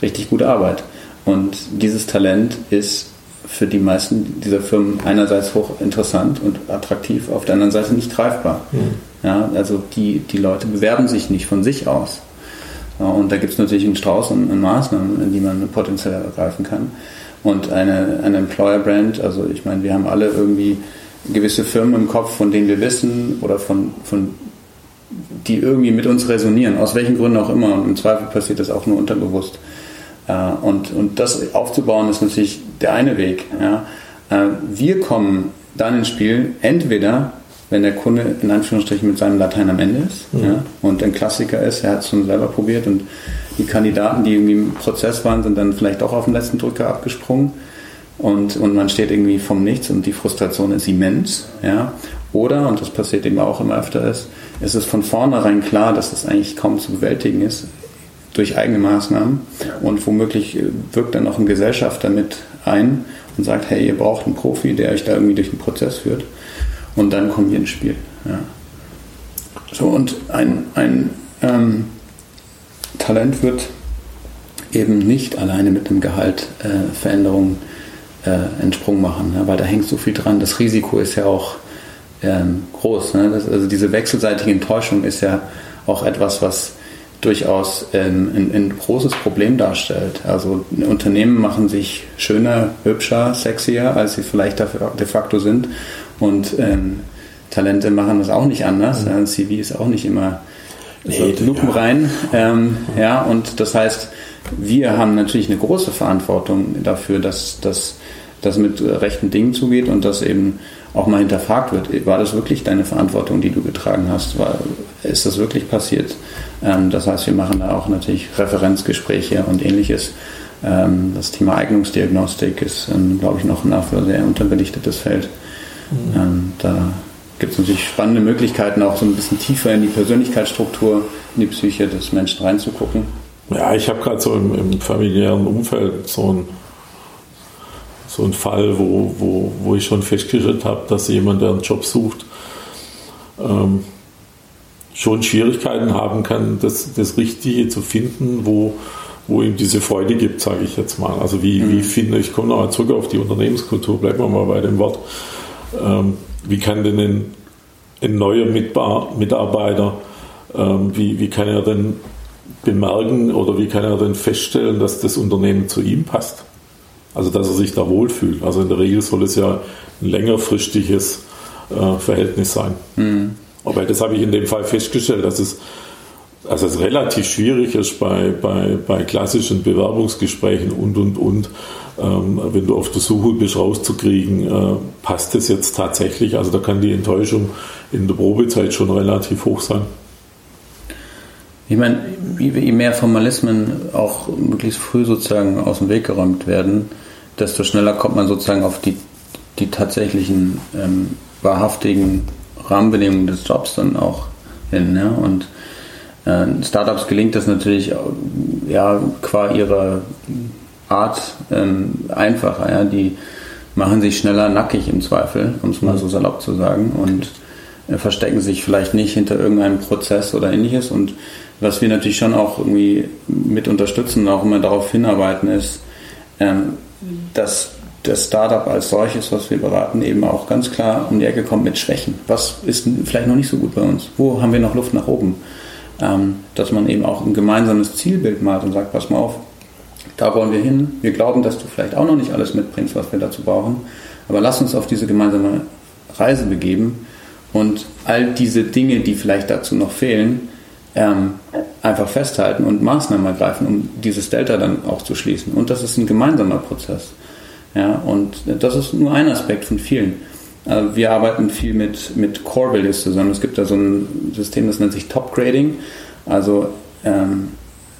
richtig gute Arbeit. Und dieses Talent ist für die meisten dieser Firmen einerseits hoch interessant und attraktiv, auf der anderen Seite nicht greifbar. Mhm. Ja, also die, die Leute bewerben sich nicht von sich aus. Ja, und da gibt es natürlich einen Strauß an, an Maßnahmen, die man potenziell ergreifen kann. Und eine, eine Employer-Brand, also ich meine, wir haben alle irgendwie gewisse Firmen im Kopf, von denen wir wissen oder von, von die irgendwie mit uns resonieren, aus welchen Gründen auch immer. Und im Zweifel passiert das auch nur unterbewusst. Äh, und, und das aufzubauen ist natürlich der eine Weg. Ja. Äh, wir kommen dann ins Spiel, entweder wenn der Kunde in Anführungsstrichen mit seinem Latein am Ende ist mhm. ja, und ein Klassiker ist, er hat es schon selber probiert und die Kandidaten, die irgendwie im Prozess waren, sind dann vielleicht auch auf den letzten Drücker abgesprungen und, und man steht irgendwie vom Nichts und die Frustration ist immens. Ja. Oder, und das passiert eben auch immer öfter, ist, ist es von vornherein klar, dass es eigentlich kaum zu bewältigen ist durch eigene Maßnahmen und womöglich wirkt dann noch ein Gesellschafter mit ein und sagt, hey, ihr braucht einen Profi, der euch da irgendwie durch den Prozess führt. Und dann kommen wir ins Spiel. Ja. So, und ein, ein ähm, Talent wird eben nicht alleine mit einem Gehalt äh, Veränderungen äh, entsprungen machen, ne? weil da hängt so viel dran. Das Risiko ist ja auch ähm, groß. Ne? Das, also diese wechselseitige Enttäuschung ist ja auch etwas, was durchaus ähm, ein, ein, großes Problem darstellt. Also Unternehmen machen sich schöner, hübscher, sexier, als sie vielleicht de facto sind. Und ähm, Talente machen das auch nicht anders. Mhm. Ein CV ist auch nicht immer nee, lupenrein. Ja. Ähm, ja, und das heißt, wir haben natürlich eine große Verantwortung dafür, dass das mit rechten Dingen zugeht und dass eben auch mal hinterfragt wird. War das wirklich deine Verantwortung, die du getragen hast? War, ist das wirklich passiert? Ähm, das heißt, wir machen da auch natürlich Referenzgespräche und ähnliches. Ähm, das Thema Eignungsdiagnostik ist, ähm, glaube ich, noch nach wie vor sehr unterbelichtetes Feld. Mhm. Ähm, da gibt es natürlich spannende Möglichkeiten, auch so ein bisschen tiefer in die Persönlichkeitsstruktur, in die Psyche des Menschen reinzugucken. Ja, ich habe gerade so im, im, familiären Umfeld so ein so Fall, wo, wo, wo ich schon festgestellt habe, dass jemand, der einen Job sucht, ähm, schon Schwierigkeiten haben kann, das, das Richtige zu finden, wo, wo ihm diese Freude gibt, sage ich jetzt mal. Also wie, mhm. wie finde ich, komme nochmal zurück auf die Unternehmenskultur, bleiben wir mal bei dem Wort. Ähm, wie kann denn ein, ein neuer Mitarbeiter, ähm, wie, wie kann er denn bemerken oder wie kann er denn feststellen, dass das Unternehmen zu ihm passt? Also dass er sich da wohlfühlt. Also in der Regel soll es ja ein längerfristiges äh, Verhältnis sein. Mhm. Aber das habe ich in dem Fall festgestellt, dass es, also es relativ schwierig ist bei, bei, bei klassischen Bewerbungsgesprächen und, und, und, ähm, wenn du auf der Suche bist, rauszukriegen, äh, passt das jetzt tatsächlich? Also da kann die Enttäuschung in der Probezeit schon relativ hoch sein. Ich meine, je mehr Formalismen auch möglichst früh sozusagen aus dem Weg geräumt werden, desto schneller kommt man sozusagen auf die, die tatsächlichen ähm, wahrhaftigen Rahmenbedingungen des Jobs dann auch hin. Ne? Und äh, Startups gelingt das natürlich ja, qua ihrer Art ähm, einfacher. Ja? Die machen sich schneller nackig im Zweifel, um es mal so salopp zu sagen, und äh, verstecken sich vielleicht nicht hinter irgendeinem Prozess oder ähnliches. Und was wir natürlich schon auch irgendwie mit unterstützen und auch immer darauf hinarbeiten, ist, ähm, dass das Startup als solches, was wir beraten, eben auch ganz klar um die Ecke kommt mit Schwächen. Was ist vielleicht noch nicht so gut bei uns? Wo haben wir noch Luft nach oben? Ähm, dass man eben auch ein gemeinsames Zielbild malt und sagt, pass mal auf, da wollen wir hin. Wir glauben, dass du vielleicht auch noch nicht alles mitbringst, was wir dazu brauchen. Aber lass uns auf diese gemeinsame Reise begeben und all diese Dinge, die vielleicht dazu noch fehlen, ähm, einfach festhalten und Maßnahmen ergreifen, um dieses Delta dann auch zu schließen. Und das ist ein gemeinsamer Prozess. Ja, und das ist nur ein Aspekt von vielen. Äh, wir arbeiten viel mit, mit Core Values zusammen. Es gibt da so ein System, das nennt sich Top Grading. Also ähm,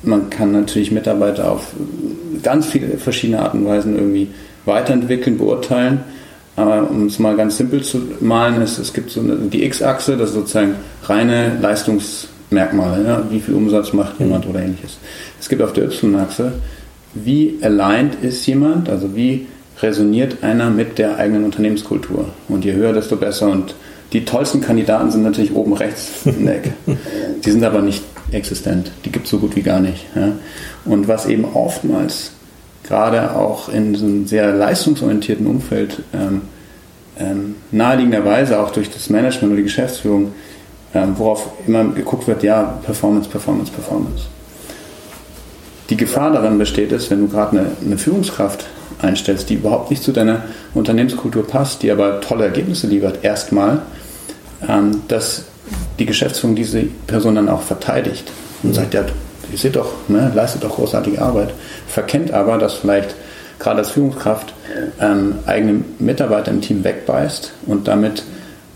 man kann natürlich Mitarbeiter auf ganz viele verschiedene Arten und Weisen irgendwie weiterentwickeln, beurteilen. Aber um es mal ganz simpel zu malen, ist, es gibt so eine, die X-Achse, das ist sozusagen reine Leistungsmerkmale, ja, wie viel Umsatz macht jemand oder ähnliches. Es gibt auf der Y-Achse, wie aligned ist jemand, also wie resoniert einer mit der eigenen Unternehmenskultur. Und je höher, desto besser. Und die tollsten Kandidaten sind natürlich oben rechts in der Ecke. Die sind aber nicht existent. Die gibt es so gut wie gar nicht. Ja. Und was eben oftmals gerade auch in so einem sehr leistungsorientierten Umfeld ähm, ähm, naheliegenderweise auch durch das Management oder die Geschäftsführung, ähm, worauf immer geguckt wird, ja, Performance, Performance, Performance. Die Gefahr darin besteht ist, wenn du gerade eine, eine Führungskraft einstellst, die überhaupt nicht zu deiner Unternehmenskultur passt, die aber tolle Ergebnisse liefert, erstmal, ähm, dass die Geschäftsführung diese Person dann auch verteidigt und sagt, ja, ihr seht doch, ne, leistet doch großartige Arbeit, verkennt aber, dass vielleicht gerade als Führungskraft ähm, eigene Mitarbeiter im Team wegbeißt und damit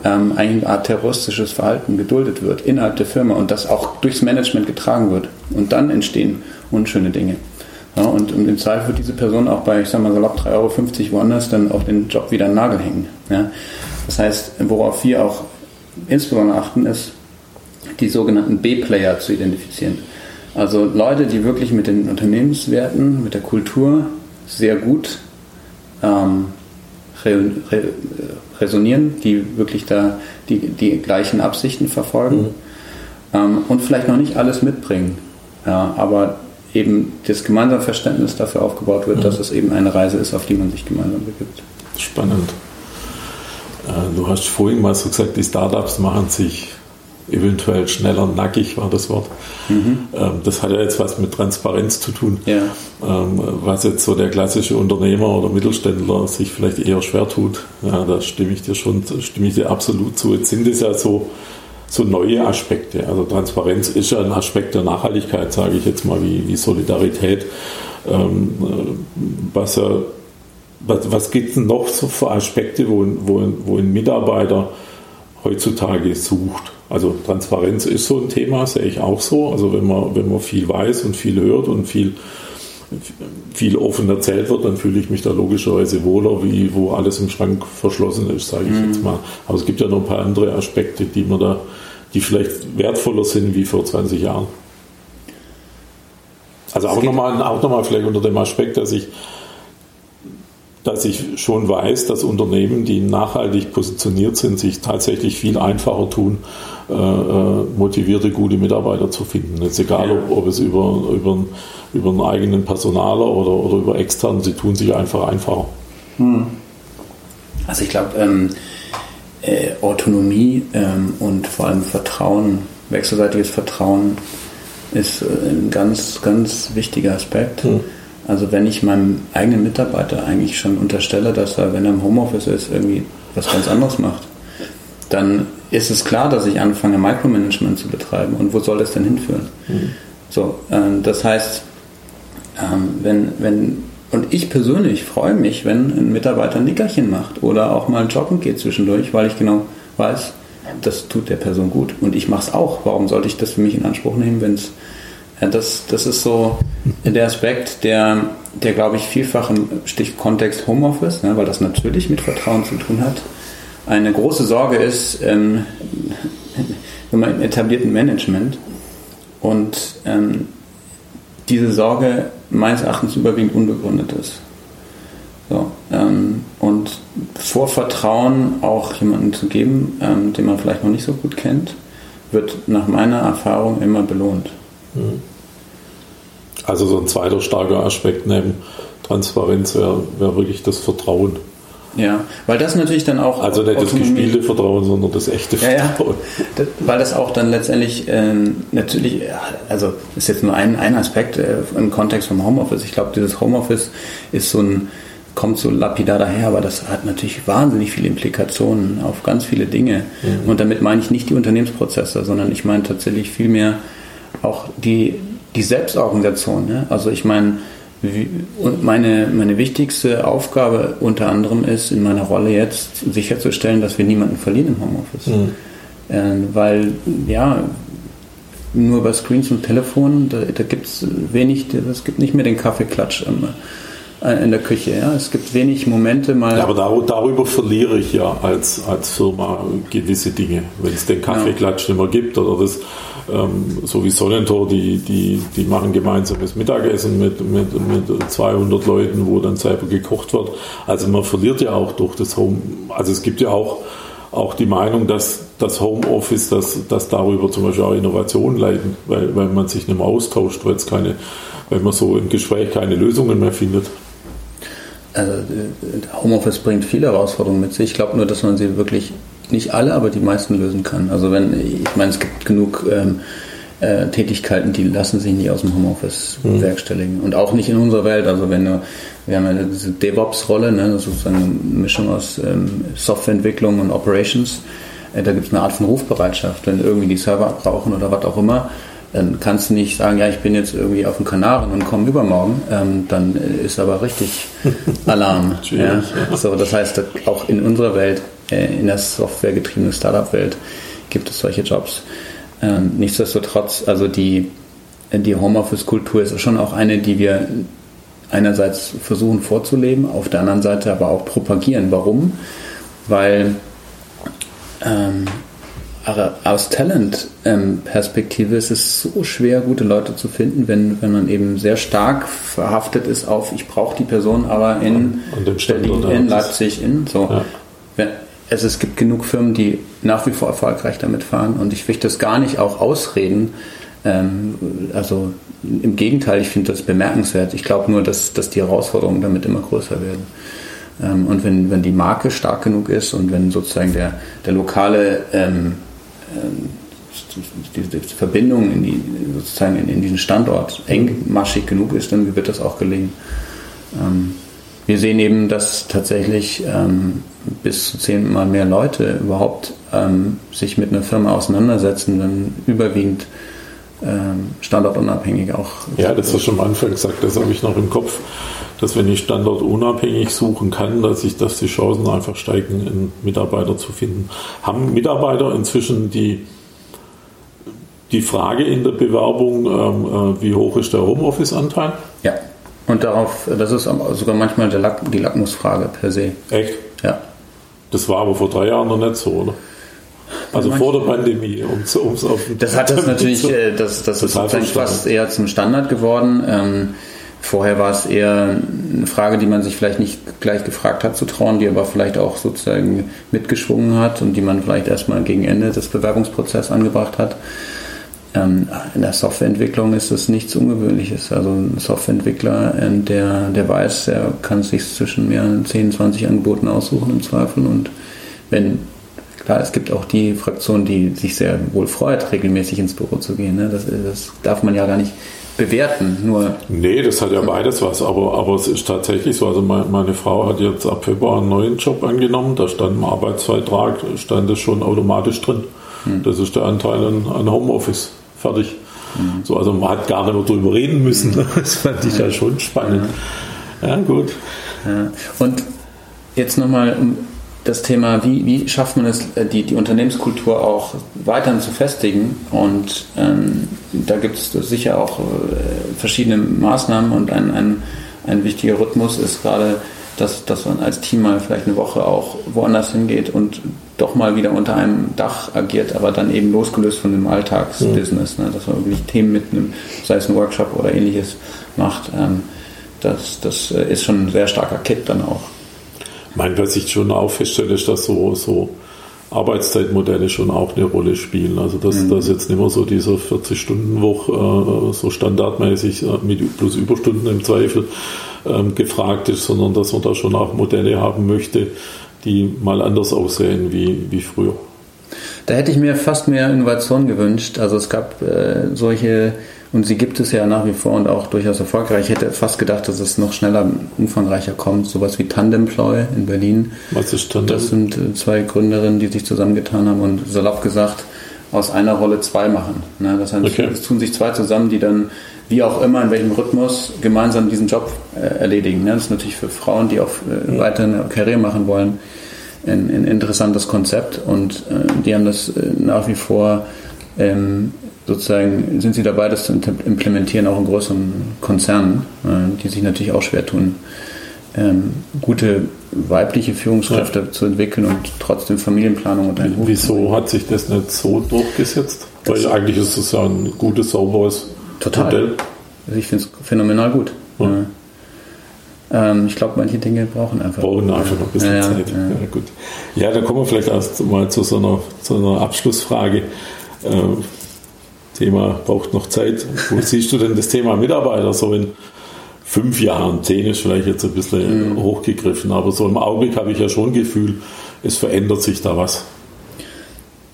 ähm, eine Art terroristisches Verhalten geduldet wird innerhalb der Firma und das auch durchs Management getragen wird. Und dann entstehen unschöne Dinge. Ja, und im Zweifel wird diese Person auch bei, ich sag mal salopp 3,50 Euro woanders dann auf den Job wieder einen Nagel hängen. Ja. Das heißt, worauf wir auch insbesondere achten, ist, die sogenannten B-Player zu identifizieren. Also Leute, die wirklich mit den Unternehmenswerten, mit der Kultur sehr gut ähm, re, re, resonieren, die wirklich da die, die gleichen Absichten verfolgen mhm. ähm, und vielleicht noch nicht alles mitbringen. Ja, aber eben das gemeinsame Verständnis dafür aufgebaut wird, mhm. dass es eben eine Reise ist, auf die man sich gemeinsam begibt. Spannend. Äh, du hast vorhin mal so gesagt, die Startups machen sich eventuell schneller nackig, war das Wort. Mhm. Ähm, das hat ja jetzt was mit Transparenz zu tun, ja. Ähm, was jetzt so der klassische Unternehmer oder Mittelständler sich vielleicht eher schwer tut. Ja, da stimme ich dir schon, stimme ich dir absolut zu. Jetzt sind es ja so so neue Aspekte. Also Transparenz ist ja ein Aspekt der Nachhaltigkeit, sage ich jetzt mal, wie, wie Solidarität. Ähm, äh, was, äh, was, was gibt es noch so für Aspekte, wo, wo, wo ein Mitarbeiter heutzutage sucht? Also Transparenz ist so ein Thema, sehe ich auch so. Also wenn man, wenn man viel weiß und viel hört und viel, viel offen erzählt wird, dann fühle ich mich da logischerweise wohler, wie wo alles im Schrank verschlossen ist, sage ich mhm. jetzt mal. Aber es gibt ja noch ein paar andere Aspekte, die man da die vielleicht wertvoller sind wie vor 20 Jahren. Also auch nochmal, auch nochmal vielleicht unter dem Aspekt, dass ich, dass ich schon weiß, dass Unternehmen, die nachhaltig positioniert sind, sich tatsächlich viel einfacher tun, äh, äh motivierte, gute Mitarbeiter zu finden. Jetzt egal, ob, ob es über, über, über einen eigenen Personaler oder, oder über extern, sie tun sich einfach einfacher. Hm. Also ich glaube, ähm, äh, Autonomie ähm, und vor allem Vertrauen, wechselseitiges Vertrauen ist äh, ein ganz, ganz wichtiger Aspekt. Mhm. Also wenn ich meinem eigenen Mitarbeiter eigentlich schon unterstelle, dass er, wenn er im Homeoffice ist, irgendwie was ganz anderes macht, dann ist es klar, dass ich anfange, Micromanagement zu betreiben. Und wo soll das denn hinführen? Mhm. So, ähm, das heißt, ähm, wenn, wenn und ich persönlich freue mich, wenn ein Mitarbeiter ein Nickerchen macht oder auch mal joggen geht zwischendurch, weil ich genau weiß, das tut der Person gut. Und ich mache es auch. Warum sollte ich das für mich in Anspruch nehmen, wenn es. Das, das ist so der Aspekt, der, der glaube ich, vielfach im Stichkontext Homeoffice, ne, weil das natürlich mit Vertrauen zu tun hat, eine große Sorge ist ähm, im etablierten Management. Und ähm, diese Sorge meines Erachtens überwiegend unbegründet ist. So, ähm, und Vorvertrauen auch jemanden zu geben, ähm, den man vielleicht noch nicht so gut kennt, wird nach meiner Erfahrung immer belohnt. Mhm. Also so ein zweiter starker Aspekt neben Transparenz wäre wär wirklich das Vertrauen. Ja, weil das natürlich dann auch. Also nicht das gespielte Vertrauen, sondern das echte Vertrauen. Ja, ja. weil das auch dann letztendlich ähm, natürlich, also ist jetzt nur ein, ein Aspekt äh, im Kontext vom Homeoffice. Ich glaube, dieses Homeoffice ist so ein, kommt so lapidar daher, aber das hat natürlich wahnsinnig viele Implikationen auf ganz viele Dinge. Mhm. Und damit meine ich nicht die Unternehmensprozesse, sondern ich meine tatsächlich vielmehr auch die, die Selbstorganisation. Ne? Also ich meine, und meine, meine wichtigste Aufgabe unter anderem ist in meiner Rolle jetzt sicherzustellen, dass wir niemanden verlieren im Homeoffice. Mhm. Äh, weil, ja, nur bei Screens und Telefon, da, da gibt es wenig, es gibt nicht mehr den Kaffeeklatsch äh, in der Küche. Ja? Es gibt wenig Momente mal. Ja, aber darüber, darüber verliere ich ja als, als Firma gewisse Dinge. Wenn es den Kaffeeklatsch ja. nicht mehr gibt oder das, so wie Sonnentor, die, die, die machen gemeinsames Mittagessen mit, mit, mit 200 Leuten, wo dann selber gekocht wird. Also man verliert ja auch durch das Home. Also es gibt ja auch, auch die Meinung, dass das Homeoffice, dass, dass darüber zum Beispiel auch Innovationen leiden, weil, weil man sich nicht mehr austauscht, weil es keine, weil man so im Gespräch keine Lösungen mehr findet. Also Homeoffice bringt viele Herausforderungen mit sich. Ich glaube nur, dass man sie wirklich nicht alle, aber die meisten lösen kann. Also wenn, ich meine, es gibt genug ähm, äh, Tätigkeiten, die lassen sich nicht aus dem Homeoffice mhm. bewerkstelligen. Und auch nicht in unserer Welt. Also wenn du, wir haben ja diese DevOps-Rolle, ne, das ist sozusagen eine Mischung aus ähm, Softwareentwicklung und Operations. Äh, da gibt es eine Art von Rufbereitschaft, wenn irgendwie die Server abbrauchen oder was auch immer dann kannst du nicht sagen, ja, ich bin jetzt irgendwie auf den Kanaren und komme übermorgen. Ähm, dann ist aber richtig Alarm. ja. So, das heißt, auch in unserer Welt, äh, in der softwaregetriebenen Startup-Welt, gibt es solche Jobs. Ähm, nichtsdestotrotz, also die, die Homeoffice-Kultur ist schon auch eine, die wir einerseits versuchen vorzuleben, auf der anderen Seite aber auch propagieren. Warum? Weil ähm, aus Talent-Perspektive ist es so schwer, gute Leute zu finden, wenn, wenn man eben sehr stark verhaftet ist auf, ich brauche die Person aber in Berlin, in Leipzig, in so. Ja. Also es gibt genug Firmen, die nach wie vor erfolgreich damit fahren und ich will das gar nicht auch ausreden. Ähm, also im Gegenteil, ich finde das bemerkenswert. Ich glaube nur, dass, dass die Herausforderungen damit immer größer werden. Ähm, und wenn, wenn die Marke stark genug ist und wenn sozusagen der, der lokale ähm, ähm, die, die Verbindung in die, sozusagen in, in, diesen Standort engmaschig genug ist, dann wird das auch gelingen. Wir sehen eben, dass tatsächlich ähm, bis zu zehnmal mehr Leute überhaupt ähm, sich mit einer Firma auseinandersetzen, dann überwiegend ähm, standortunabhängig auch. Ja, das hast du schon am Anfang gesagt, das habe ich noch im Kopf, dass wenn ich standortunabhängig suchen kann, dass ich, dass die Chancen einfach steigen, einen Mitarbeiter zu finden. Haben Mitarbeiter inzwischen die, die Frage in der Bewerbung, ähm, äh, wie hoch ist der Homeoffice-Anteil? Ja. Und darauf, das ist sogar manchmal Lack, die Lackmusfrage per se. Echt? Ja. Das war aber vor drei Jahren noch nicht so, oder? Also vor der Pandemie, um es auf Das hat das natürlich, äh, das, das ist sozusagen fast eher zum Standard geworden. Ähm, vorher war es eher eine Frage, die man sich vielleicht nicht gleich gefragt hat zu trauen, die aber vielleicht auch sozusagen mitgeschwungen hat und die man vielleicht erstmal gegen Ende des Bewerbungsprozesses angebracht hat. Ähm, in der Softwareentwicklung ist das nichts Ungewöhnliches. Also ein Softwareentwickler, ähm, der, der weiß, der kann sich zwischen mehreren 10, 20 Angeboten aussuchen im Zweifel und wenn Klar, es gibt auch die Fraktion, die sich sehr wohl freut, regelmäßig ins Büro zu gehen. Ne? Das, das, darf man ja gar nicht bewerten. Nur nee, das hat ja beides was, aber, aber es ist tatsächlich so. Also meine, meine Frau hat jetzt ab Februar einen neuen Job angenommen, da stand im Arbeitsvertrag, stand das schon automatisch drin. Hm. Das ist der Anteil an, an Homeoffice. Fertig. Hm. So, also man hat gar nicht mehr drüber reden müssen. Hm. Das fand ich ja schon spannend. Ja, gut. Und jetzt nochmal, das Thema, wie, wie schafft man es, äh, die, die Unternehmenskultur auch weiterhin zu festigen. Und ähm, da gibt es sicher auch äh, verschiedene Maßnahmen und ein, ein, ein wichtiger Rhythmus ist gerade, dass, dass man als Team mal vielleicht eine Woche auch woanders hingeht und doch mal wieder unter einem Dach agiert, aber dann eben losgelöst von dem Alltagsbusiness, ne? dass man wirklich Themen mitnimmt, sei es ein Workshop oder ähnliches macht. Ähm, das, das äh, ist schon ein sehr starker Kick dann auch. Mein, was ich schon auch feststelle, ist, dass so, so Arbeitszeitmodelle schon auch eine Rolle spielen. Also dass mhm. das jetzt nicht mehr so diese 40-Stunden-Woche äh, so standardmäßig äh, mit plus Überstunden im Zweifel ähm, gefragt ist, sondern dass man da schon auch Modelle haben möchte, die mal anders aussehen wie, wie früher. Da hätte ich mir fast mehr Innovation gewünscht. Also es gab äh, solche und sie gibt es ja nach wie vor und auch durchaus erfolgreich. Ich hätte fast gedacht, dass es noch schneller, umfangreicher kommt. Sowas wie Tandemploy in Berlin. Was ist Tandem? Das sind äh, zwei Gründerinnen, die sich zusammengetan haben und salopp gesagt aus einer Rolle zwei machen. Ne? Das heißt, okay. es tun sich zwei zusammen, die dann wie auch immer, in welchem Rhythmus, gemeinsam diesen Job äh, erledigen. Ja, das ist natürlich für Frauen, die auch äh, weiter eine Karriere machen wollen, ein, ein interessantes Konzept und äh, die haben das äh, nach wie vor ähm, sozusagen sind sie dabei, das zu implementieren, auch in größeren Konzernen, äh, die sich natürlich auch schwer tun, ähm, gute weibliche Führungskräfte ja. zu entwickeln und trotzdem Familienplanung und ein Wieso hat sich das nicht so durchgesetzt? Das Weil eigentlich ist es ja ein gutes, sauberes Total. Modell. Also ich finde es phänomenal gut. Ja. Ähm, ich glaube, manche Dinge brauchen einfach. Brauchen einfach noch ein bisschen ja, Zeit. Ja. gut. ja, dann kommen wir vielleicht erst mal zu so einer, zu einer Abschlussfrage. Ähm, Thema braucht noch Zeit. Wo siehst du denn das Thema Mitarbeiter so in fünf Jahren? Zehn ist vielleicht jetzt ein bisschen mhm. hochgegriffen, aber so im Augenblick habe ich ja schon Gefühl, es verändert sich da was.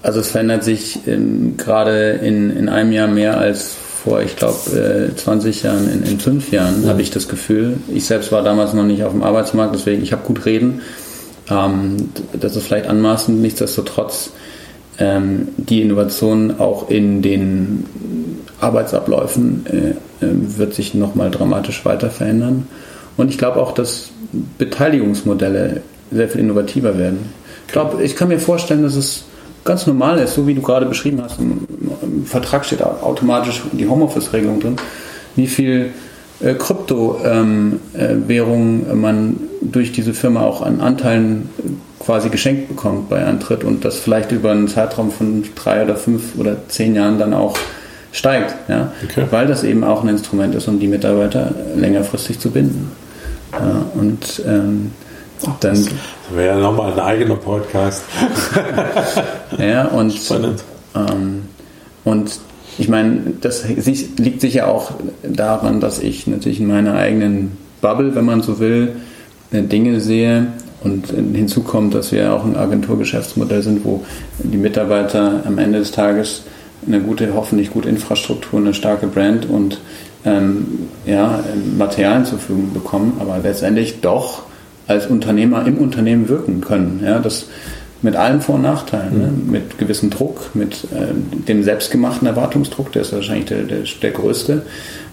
Also es verändert sich ähm, gerade in, in einem Jahr mehr als vor, ich glaube, äh, 20 Jahren, in, in fünf Jahren, mhm. habe ich das Gefühl. Ich selbst war damals noch nicht auf dem Arbeitsmarkt, deswegen, ich habe gut reden. Ähm, das ist vielleicht anmaßend, nichtsdestotrotz ähm, die Innovation auch in den Arbeitsabläufen äh, äh, wird sich nochmal dramatisch weiter verändern. Und ich glaube auch, dass Beteiligungsmodelle sehr viel innovativer werden. Ich glaube, ich kann mir vorstellen, dass es ganz normal ist, so wie du gerade beschrieben hast. Im, im Vertrag steht automatisch die Homeoffice-Regelung drin, wie viel äh, Kryptowährungen äh, man durch diese Firma auch an Anteilen quasi geschenkt bekommt bei Antritt und das vielleicht über einen Zeitraum von drei oder fünf oder zehn Jahren dann auch steigt, ja? Okay. weil das eben auch ein Instrument ist, um die Mitarbeiter längerfristig zu binden. Ja, und ähm, dann das wäre nochmal ein eigener Podcast. ja, und, Spannend. Ähm, und ich meine, das liegt sicher auch daran, dass ich natürlich in meiner eigenen Bubble, wenn man so will, Dinge sehe, und hinzu kommt, dass wir auch ein Agenturgeschäftsmodell sind, wo die Mitarbeiter am Ende des Tages eine gute, hoffentlich gute Infrastruktur, eine starke Brand und ähm, ja, Materialien zur Verfügung bekommen, aber letztendlich doch als Unternehmer im Unternehmen wirken können. Ja, das mit allen Vor- und Nachteilen, ne? mhm. ne? mit gewissem Druck, mit äh, dem selbstgemachten Erwartungsdruck, der ist wahrscheinlich der, der, der größte.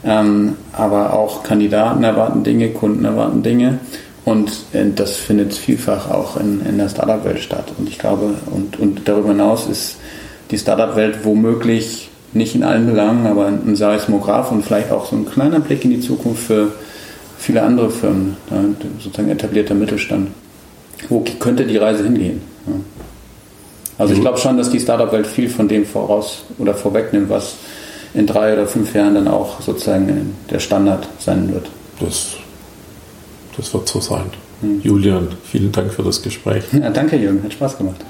Ähm, aber auch Kandidaten erwarten Dinge, Kunden erwarten Dinge und äh, das findet vielfach auch in, in der Startup-Welt statt. Und ich glaube, und, und darüber hinaus ist die Startup-Welt womöglich nicht in allen Belangen, aber ein Seismograph und vielleicht auch so ein kleiner Blick in die Zukunft für viele andere Firmen, sozusagen etablierter Mittelstand. Wo könnte die Reise hingehen? Also ich glaube schon, dass die Startup-Welt viel von dem voraus oder vorwegnimmt, was in drei oder fünf Jahren dann auch sozusagen der Standard sein wird. Das das wird so sein. Mhm. Julian, vielen Dank für das Gespräch. Ja, danke, Jürgen. Hat Spaß gemacht.